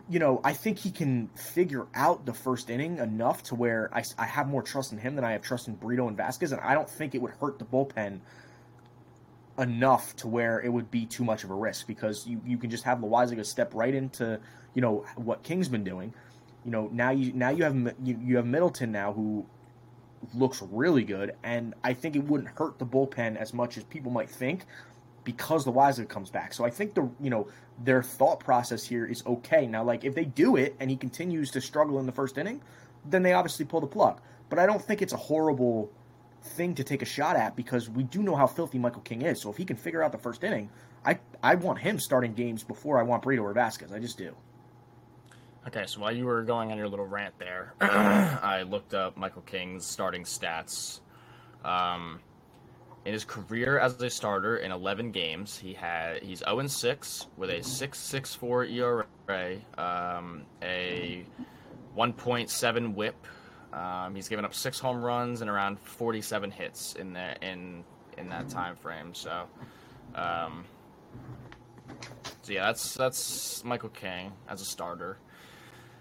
you know, I think he can figure out the first inning enough to where I, I have more trust in him than I have trust in Brito and Vasquez, and I don't think it would hurt the bullpen enough to where it would be too much of a risk because you, you can just have Loaisiga step right into you know what King's been doing. You know now you now you have you, you have Middleton now who looks really good, and I think it wouldn't hurt the bullpen as much as people might think because Loaisiga comes back. So I think the you know their thought process here is okay. Now, like if they do it and he continues to struggle in the first inning, then they obviously pull the plug. But I don't think it's a horrible thing to take a shot at because we do know how filthy Michael King is. So if he can figure out the first inning, I I want him starting games before I want Brito or Vasquez. I just do. Okay, so while you were going on your little rant there, I looked up Michael King's starting stats. Um, in his career as a starter in 11 games, he had he's 0 6 with a 6.64 ERA, um, a 1.7 WHIP. Um, he's given up six home runs and around 47 hits in the in in that time frame. So, um, so yeah, that's that's Michael King as a starter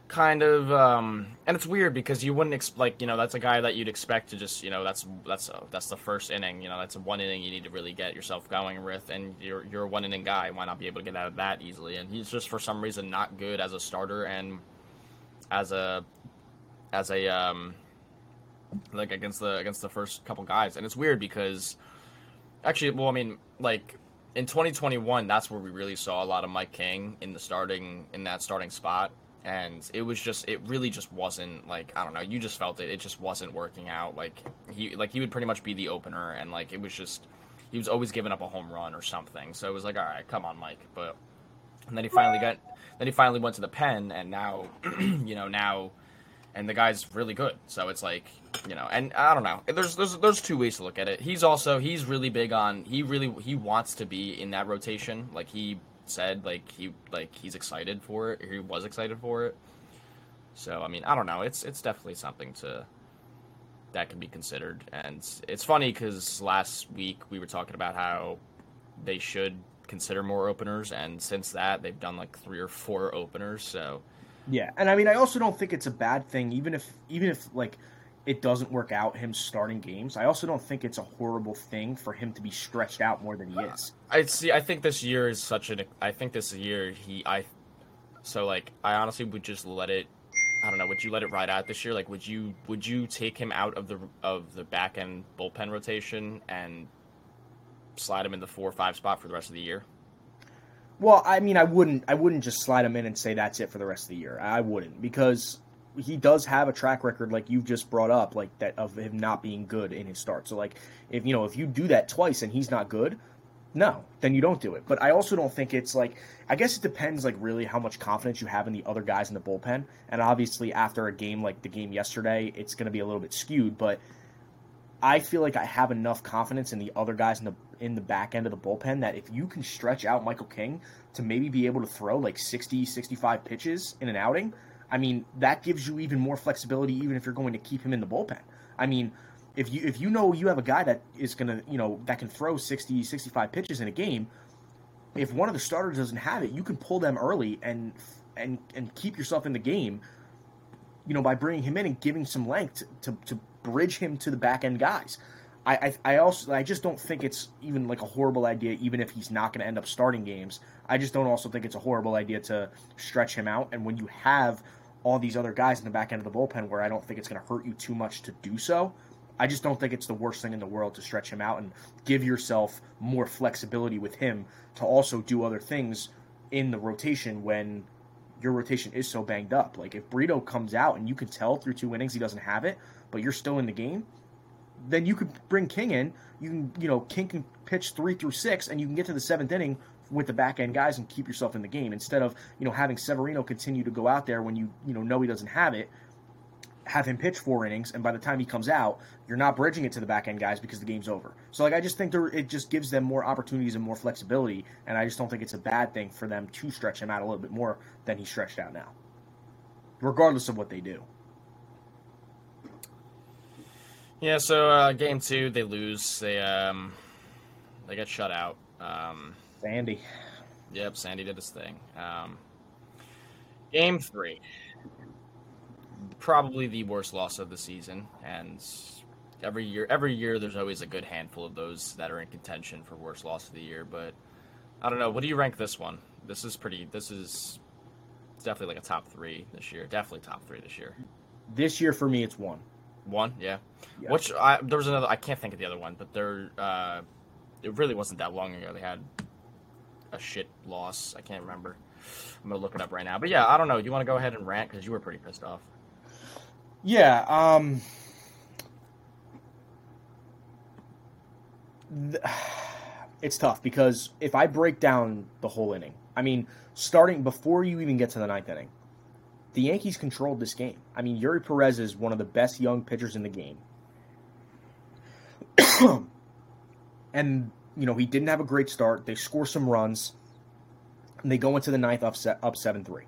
kind of um and it's weird because you wouldn't ex- like you know that's a guy that you'd expect to just you know that's that's a, that's the first inning you know that's a one inning you need to really get yourself going with and you're you're a one inning guy why not be able to get out of that easily and he's just for some reason not good as a starter and as a as a um like against the against the first couple guys and it's weird because actually well I mean like in 2021 that's where we really saw a lot of Mike King in the starting in that starting spot and it was just it really just wasn't like I don't know you just felt it it just wasn't working out like he like he would pretty much be the opener and like it was just he was always giving up a home run or something so it was like all right come on Mike but and then he finally got then he finally went to the pen and now you know now and the guy's really good so it's like you know and I don't know there's there's there's two ways to look at it. He's also he's really big on he really he wants to be in that rotation like he said like he like he's excited for it. He was excited for it. So I mean, I don't know. It's it's definitely something to that can be considered. And it's funny because last week we were talking about how they should consider more openers, and since that they've done like three or four openers. So yeah, and I mean, I also don't think it's a bad thing, even if even if like it doesn't work out him starting games. I also don't think it's a horrible thing for him to be stretched out more than he is. I see. I think this year is such an. I think this year he. I. So like, I honestly would just let it. I don't know. Would you let it ride out this year? Like, would you would you take him out of the of the back end bullpen rotation and slide him in the four or five spot for the rest of the year? Well, I mean, I wouldn't. I wouldn't just slide him in and say that's it for the rest of the year. I wouldn't because he does have a track record like you've just brought up, like that of him not being good in his start. So like if you know if you do that twice and he's not good, no, then you don't do it. But I also don't think it's like I guess it depends like really how much confidence you have in the other guys in the bullpen. And obviously after a game like the game yesterday, it's going to be a little bit skewed, but I feel like I have enough confidence in the other guys in the in the back end of the bullpen that if you can stretch out Michael King to maybe be able to throw like 60 65 pitches in an outing, I mean, that gives you even more flexibility, even if you're going to keep him in the bullpen. I mean, if you if you know you have a guy that is going to, you know, that can throw 60, 65 pitches in a game, if one of the starters doesn't have it, you can pull them early and and and keep yourself in the game, you know, by bringing him in and giving some length to, to, to bridge him to the back end guys. I, I, I also I just don't think it's even like a horrible idea, even if he's not going to end up starting games. I just don't also think it's a horrible idea to stretch him out. And when you have all these other guys in the back end of the bullpen where I don't think it's going to hurt you too much to do so. I just don't think it's the worst thing in the world to stretch him out and give yourself more flexibility with him to also do other things in the rotation when your rotation is so banged up. Like if Brito comes out and you can tell through two innings he doesn't have it, but you're still in the game, then you could bring King in. You can, you know, King can pitch three through six, and you can get to the seventh inning with the back end guys and keep yourself in the game instead of you know having Severino continue to go out there when you you know know he doesn't have it. Have him pitch four innings, and by the time he comes out, you're not bridging it to the back end guys because the game's over. So, like, I just think there, it just gives them more opportunities and more flexibility, and I just don't think it's a bad thing for them to stretch him out a little bit more than he's stretched out now, regardless of what they do. Yeah, so uh, game two, they lose. They um, they get shut out. Um, Sandy, yep, Sandy did his thing. Um, game three, probably the worst loss of the season, and every year, every year, there's always a good handful of those that are in contention for worst loss of the year. But I don't know. What do you rank this one? This is pretty. This is definitely like a top three this year. Definitely top three this year. this year for me, it's one. One, yeah. Yeah. Which I, there was another. I can't think of the other one, but there. Uh, it really wasn't that long ago. They had a shit loss. I can't remember. I'm gonna look it up right now. But yeah, I don't know. Do you want to go ahead and rant because you were pretty pissed off? Yeah, um it's tough because if I break down the whole inning, I mean, starting before you even get to the ninth inning, the Yankees controlled this game. I mean, Eury Perez is one of the best young pitchers in the game. and, you know, he didn't have a great start. They score some runs, and they go into the ninth up, se- up 7 3.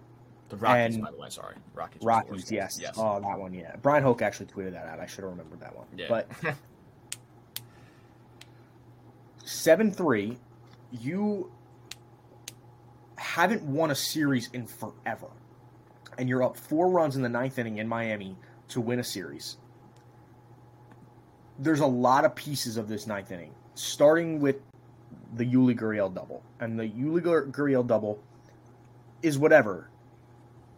The Rockies, And- by the way. Sorry, Rockies. Rockies, yes. Yes. Oh, that one, yeah. Bryan Hoch actually tweeted that out. I should have remembered that one. yeah. But seven three, you haven't won a series in forever, and you're up four runs in the ninth inning in Miami to win a series. There's a lot of pieces of this ninth inning, starting with the Yuli Gurriel double, and the Yuli Gur- Gurriel double is whatever.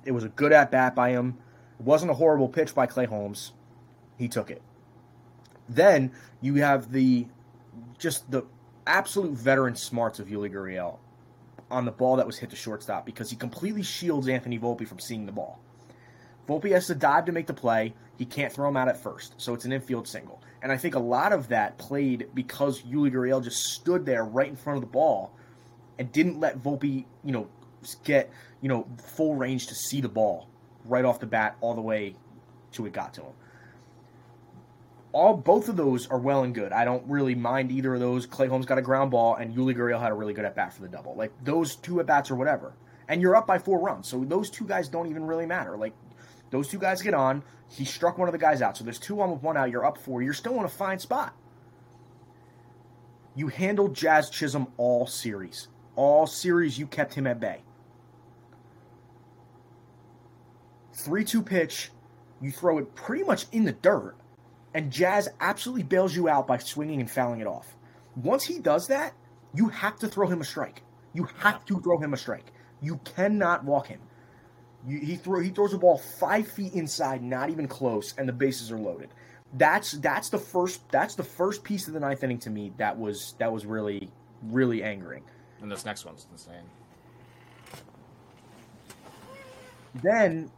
It was a good at bat by him. It wasn't a horrible pitch by Clay Holmes. He took it. Then you have the just the absolute veteran smarts of Yuli Gurriel on the ball that was hit to shortstop because he completely shields Anthony Volpe from seeing the ball. Volpe has to dive to make the play. He can't throw him out at first, so it's an infield single. And I think a lot of that played because Yuli Gurriel just stood there right in front of the ball and didn't let Volpe, you know, get you know full range to see the ball right off the bat all the way to it got to him all both of those are well and good. I don't really mind either of those. Clay Holmes got a ground ball, and Yuli Gurriel had a really good at bat for the double. Like those two at bats or whatever, and you're up by four runs, so those two guys don't even really matter. Like those two guys get on. He struck one of the guys out, so there's two on with one out. You're up four. You're still in a fine spot. You handled Jazz Chisholm all series. All series, you kept him at bay. 3 2 pitch, you throw it pretty much in the dirt and Jazz absolutely bails you out by swinging and fouling it off. Once he does that, you have to throw him a strike. You have to throw him a strike. You cannot walk him. You, he throw he throws a ball five feet inside, not even close, and the bases are loaded. That's that's the first that's the first piece of the ninth inning to me that was that was really really angering. And this next one's insane. Then,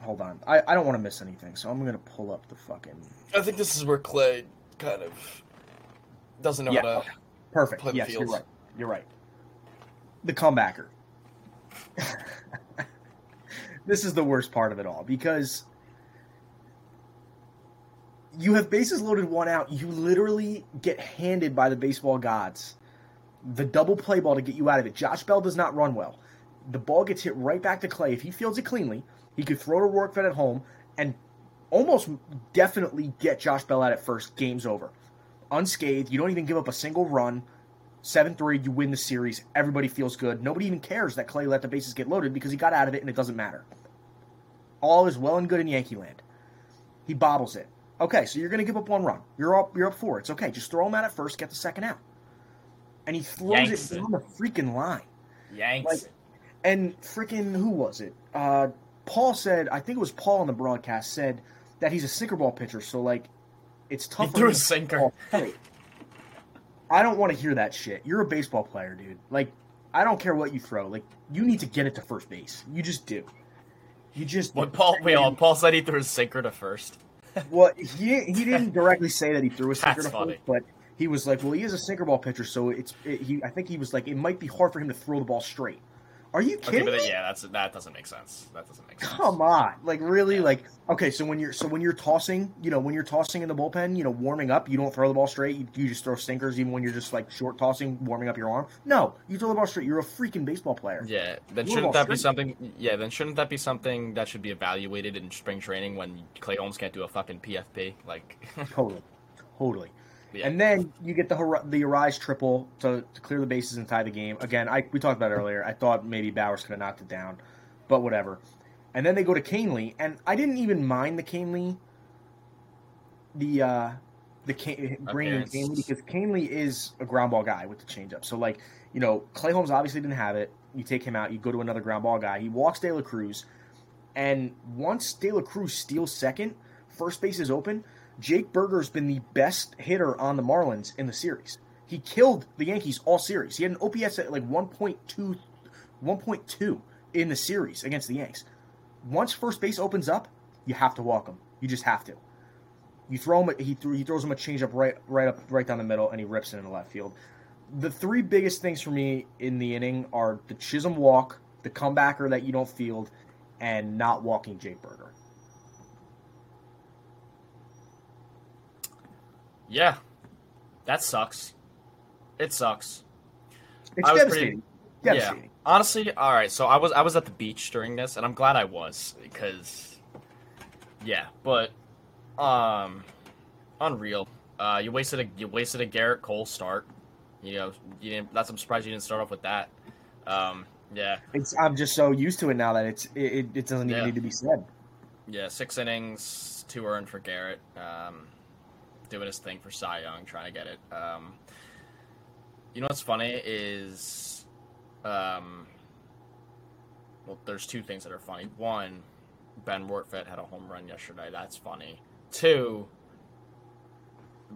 hold on, I, I don't want to miss anything, so I'm gonna pull up the fucking I think this is where Clay kind of doesn't know Yeah. how to. Perfect. play the yes, you're right. You're right. The comebacker. this is the worst part of it all because you have bases loaded one out. You literally get handed by the baseball gods the double play ball to get you out of it. Josh Bell does not run well. The ball gets hit right back to Clay. If he fields it cleanly, he could throw to Rortvedt at home and almost definitely get Josh Bell out at first. Game's over unscathed. You don't even give up a single run. 7 3, you win the series. Everybody feels good. Nobody even cares that Clay let the bases get loaded because he got out of it and it doesn't matter. All is well and good in Yankee land. He bobbles it. Okay, so you're going to give up one run. You're up. You're up four. It's okay. Just throw him out at first. Get the second out. And he throws Yanks it it. down the freaking line. Yanks. Like- And freaking who was it? Uh, Paul said, I think it was Paul on the broadcast said that he's a sinker ball pitcher, so like it's tough. He threw a sinker. I don't want to hear that shit. You're a baseball player, dude. Like, I don't care what you throw. Like, you need to get it to first base. You just do. You just. When Paul, wait, Paul said he threw a sinker to first. Well, he he didn't directly say that he threw a sinker That's to funny. first, but he was like, well, he is a sinker ball pitcher, so it's it, he. I think he was like, it might be hard for him to throw the ball straight. Are you Okay, kidding but me? then, yeah, that's that doesn't make sense. That doesn't make sense. Come on, like really, like okay. So when you're so when you're tossing, you know, when you're tossing in the bullpen, you know, warming up, you don't throw the ball straight. You, you just throw sinkers, even when you're just like short tossing, warming up your arm. No, you throw the ball straight. You're a freaking baseball player. Yeah, then the shouldn't that be something? Yeah, then shouldn't that be something that should be evaluated in spring training when Clay Holmes can't do a fucking PFP? Like, Totally, totally. Yeah. And then you get the the Arraez triple to, to clear the bases and tie the game. Again, I we talked about it earlier. I thought maybe Bauers could have knocked it down, but whatever. And then they go to Kahnle, and I didn't even mind the Kahnle, the uh, the Can- bringing in Kahnle because Kahnle is a ground ball guy with the changeup. So like you know, Clay Holmes obviously didn't have it. You take him out, you go to another ground ball guy. He walks De La Cruz, and once De La Cruz steals second, first base is open. Jake Burger's been the best hitter on the Marlins in the series. He killed the Yankees all series. He had an OPS at like 1.2, 1.2 in the series against the Yanks. Once first base opens up, you have to walk him. You just have to. You throw him. He threw, he throws him a changeup right right up right down the middle, and he rips it in the left field. The three biggest things for me in the inning are the Chisholm walk, the comebacker that you don't field, and not walking Jake Burger. Yeah, that sucks. It sucks. It's I was devastating. pretty- devastating. Yeah. Honestly, all right. So I was I was at the beach during this, and I'm glad I was because, yeah. But, um, unreal. Uh, you wasted a you wasted a Gerrit Cole start. You know, you didn't. That's I'm surprised you didn't start off with that. Um, yeah, It's, I'm just so used to it now that it's it, it, it doesn't even Yeah. need to be said. yeah. Six innings, two earned for Gerrit. Um, doing his thing for Cy Young, trying to get it. Um, you know what's funny is, um, well, there's two things that are funny. One, Ben Rortvedt had a home run yesterday. That's funny. Two,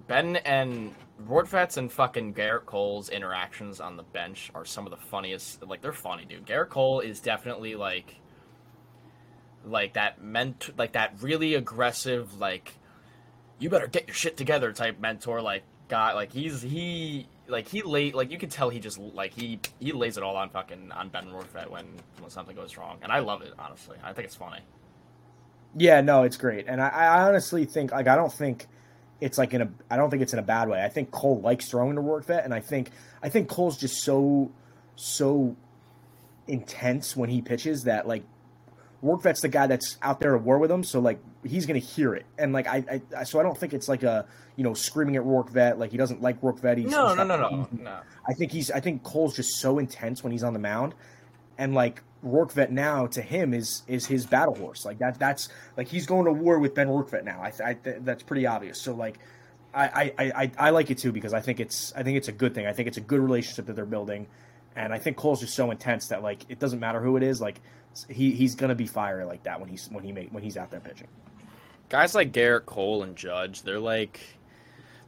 Ben and Rortvedt's and fucking Gerrit Cole's interactions on the bench are some of the funniest. Like they're funny, dude. Gerrit Cole is definitely like, like that ment, like that really aggressive, like, you better get your shit together type mentor, like guy. Like he's he like he late like you can tell he just like he he lays it all on fucking on Ben Rortvedt when when something goes wrong, and I love it honestly. I think it's funny. Yeah, no, it's great, and I, I honestly think like I don't think it's like in a I don't think it's in a bad way. I think Cole likes throwing to Rortvedt, and I think I think Cole's just so so intense when he pitches that like Rortvedt's the guy that's out there to war with him, so like he's gonna hear it, and like I, I so I don't think it's like a you know screaming at Rourke Rortvedt like he doesn't like Rortvedt. He's, No, he's no, not- no, no, no. I think he's I think Cole's just so intense when he's on the mound, and like Rourke Rortvedt now to him is is his battle horse. Like that that's like he's going to war with Ben Rourke Rortvedt now. I, I that's pretty obvious. So like. I, I, I, I like it too because I think it's I think it's a good thing. I think it's a good relationship that they're building, and I think Cole's just so intense that like it doesn't matter who it is. Like he he's gonna be fiery like that when he's when he make when he's out there pitching. Guys like Gerrit Cole and Judge, they're like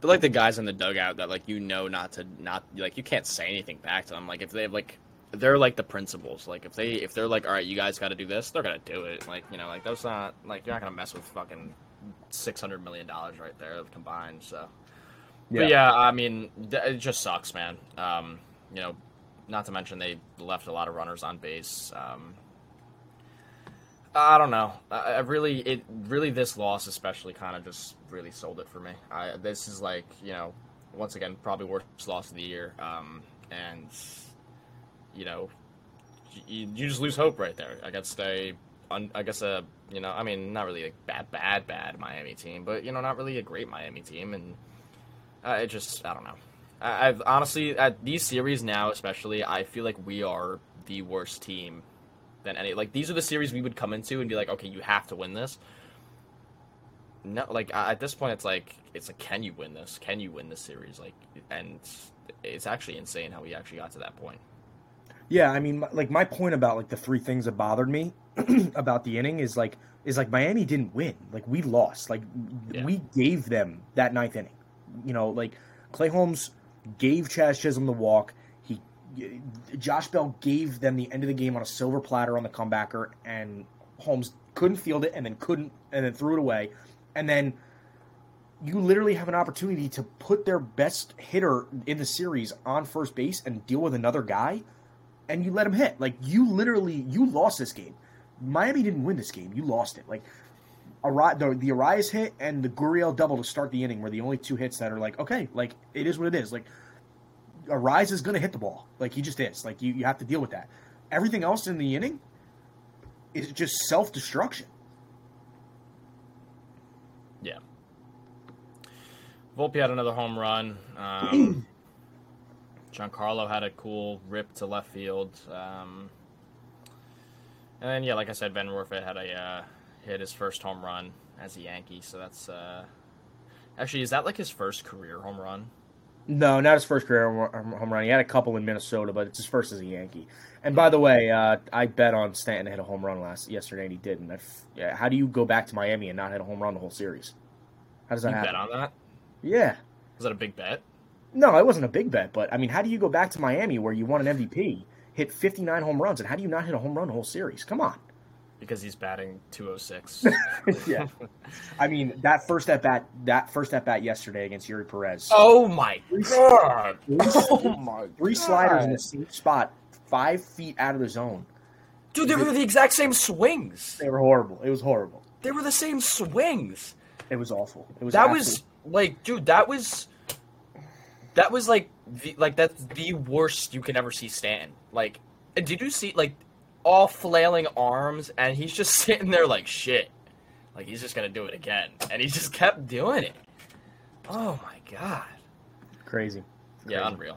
they're like the guys in the dugout that like you know not to not like you can't say anything back to them. Like if they have like they're like the principals. Like if they if they're like, all right, you guys got to do this, they're gonna do it. Like you know, like that's not like you're not gonna mess with fucking six hundred million dollars right there combined. So, but yeah, I mean, it just sucks, man. Um, you know, not to mention they left a lot of runners on base. Um, I don't know. I, I really, it really this loss especially kind of just really sold it for me. I this is like you know, once again probably worst loss of the year. Um, and you know, you, you just lose hope right there against a, un, I guess a you know, I mean not really a bad, bad, bad Miami team, but you know not really a great Miami team, and uh, it just I don't know. I, I've honestly at these series now, especially, I feel like we are the worst team than any. Like these are the series we would come into and be like, okay, you have to win this. No, like at this point, it's like it's like, can you win this? Can you win this series? Like, and it's actually insane how we actually got to that point. Yeah, I mean, like my point about like the three things that bothered me about the inning is like is like Miami didn't win. Like we lost. Like Yeah. we gave them that ninth inning. You know, like Clay Holmes gave Jazz Chisholm the walk. Josh Bell gave them the end of the game on a silver platter on the comebacker, and Holmes couldn't field it, and then couldn't, and then threw it away, and then you literally have an opportunity to put their best hitter in the series on first base and deal with another guy, and you let him hit. Like you literally you lost this game. Miami didn't win this game. You lost it. Like the, the Arraez hit and the Gurriel double to start the inning were the only two hits that are like okay, like it is what it is. Like Arraez is going to hit the ball. Like he just is. Like you, you have to deal with that. Everything else in the inning is just self destruction. Yeah. Volpe had another home run. Um, Giancarlo had a cool rip to left field. Um, and then, yeah, like I said, Ben Rortvedt had a uh, hit his first home run as a Yankee. So that's uh, actually is that like his first career home run? No, not his first career home run. He had a couple in Minnesota, but it's his first as a Yankee. And by the way, uh, I bet on Stanton to hit a home run last yesterday, and he didn't. I f- yeah, how do you go back to Miami and not hit a home run the whole series? How does that You happen? bet on that? Yeah. Was that a big bet? No, it wasn't a big bet, but I mean, how do you go back to Miami where you won an MVP, hit 59 home runs, and how do you not hit a home run the whole series? Come on. Because he's batting 206. yeah. I mean, that first at bat, that first at bat yesterday against Eury Perez. oh my god! Three, Oh my three God. sliders oh in the same spot, five feet out of the zone. Dude, they were the exact same swings. They were horrible. It was horrible. They were the same swings. It was awful. It was that was like dude that was that was like the, like that's the worst you can ever see Stanton. Like and did you see like all flailing arms and he's just sitting there like shit. Like he's just gonna do it again. And he just kept doing it. Oh my god. crazy. Yeah, unreal.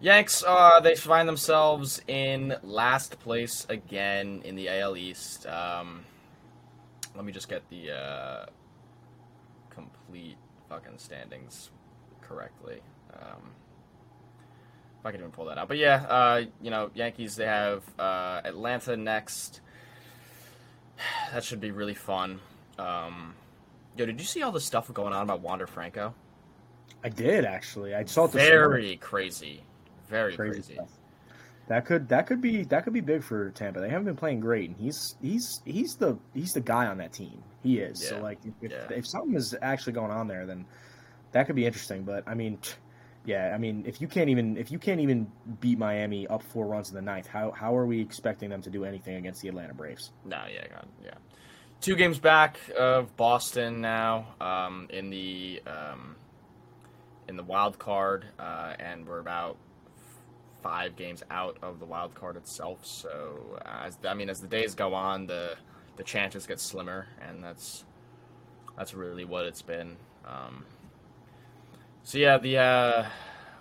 Yanks, uh, they find themselves in last place again in the AL East. Um, let me just get the uh, complete fucking standings correctly. Um, I can even pull that out. But yeah, uh, you know, Yankees, they have uh, Atlanta next. That should be really fun. Um, yo, did you see all the stuff going on about Wander Franco? I did actually. I saw it. Very crazy. Very crazy, crazy. That could that could be that could be big for Tampa. They haven't been playing great, and he's he's he's the he's the guy on that team. He is. Yeah, So like, if, yeah. if something is actually going on there, then that could be interesting. But I mean, yeah, I mean, if you can't even if you can't even beat Miami up four runs in the ninth, how how are we expecting them to do anything against the Atlanta Braves? No, yeah, God, yeah. Two games back of Boston now um, in the um, in the wild card, uh, and we're about five games out of the wild card itself. So, as I mean, as the days go on, the the chances get slimmer, and that's that's really what it's been. Um, so yeah, the uh,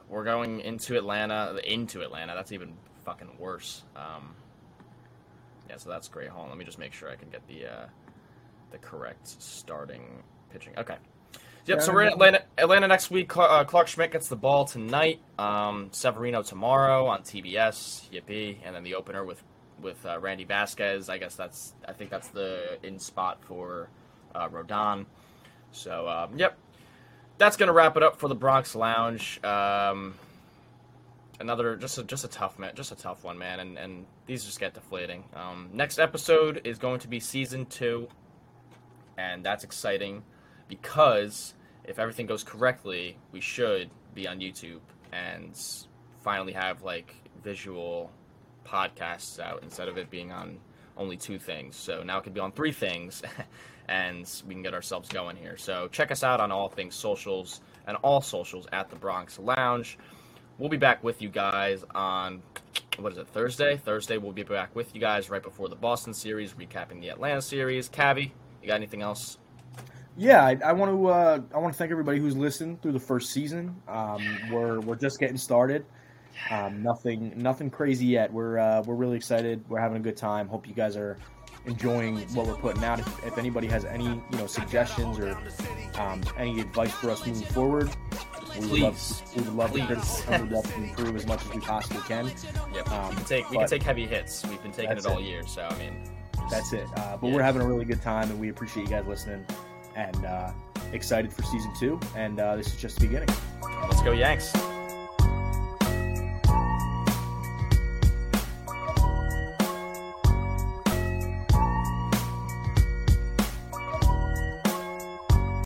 we're going into Atlanta, into Atlanta. That's even fucking worse. Um, yeah, so that's great. Hold on, let me just make sure I can get the uh, the correct starting pitching. Okay. Yep. So we're in Atlanta. Atlanta next week. Uh, Clarke Schmidt gets the ball tonight. Um, Severino tomorrow on TBS. Yippee! And then the opener with with uh, Randy Vasquez. I guess that's. I think that's the in spot for uh, Rodon. So um, yep. That's gonna wrap it up for the Bronx Lounge. Um, another just a just a tough man, just a tough one, man, and and these just get deflating. Um, next episode is going to be season two, and that's exciting because if everything goes correctly, we should be on YouTube and finally have like visual podcasts out instead of it being on only two things. So now it could be on three things, and we can get ourselves going here. So check us out on all things socials and all socials at the Bronx Lounge. We'll be back with you guys on what is it Thursday? Thursday we'll be back with you guys right before the Boston series, recapping the Atlanta series. Cavi, you got anything else? Yeah, I, I want to uh, I want to thank everybody who's listened through the first season. Um, we're we're just getting started. Um, nothing nothing crazy yet. We're uh, we're really excited. We're having a good time. Hope you guys are enjoying what we're putting out. If, if anybody has any you know suggestions or um, any advice for us moving forward, We would love, we would love to we would love to improve as much as we possibly can. Yep. Um, we can take we can take heavy hits. We've been taking it all it. year, so I mean, That's it. Uh, but Yeah. we're having a really good time, and we appreciate you guys listening. And uh, excited for season two. And uh, this is just the beginning. let's go Yanks.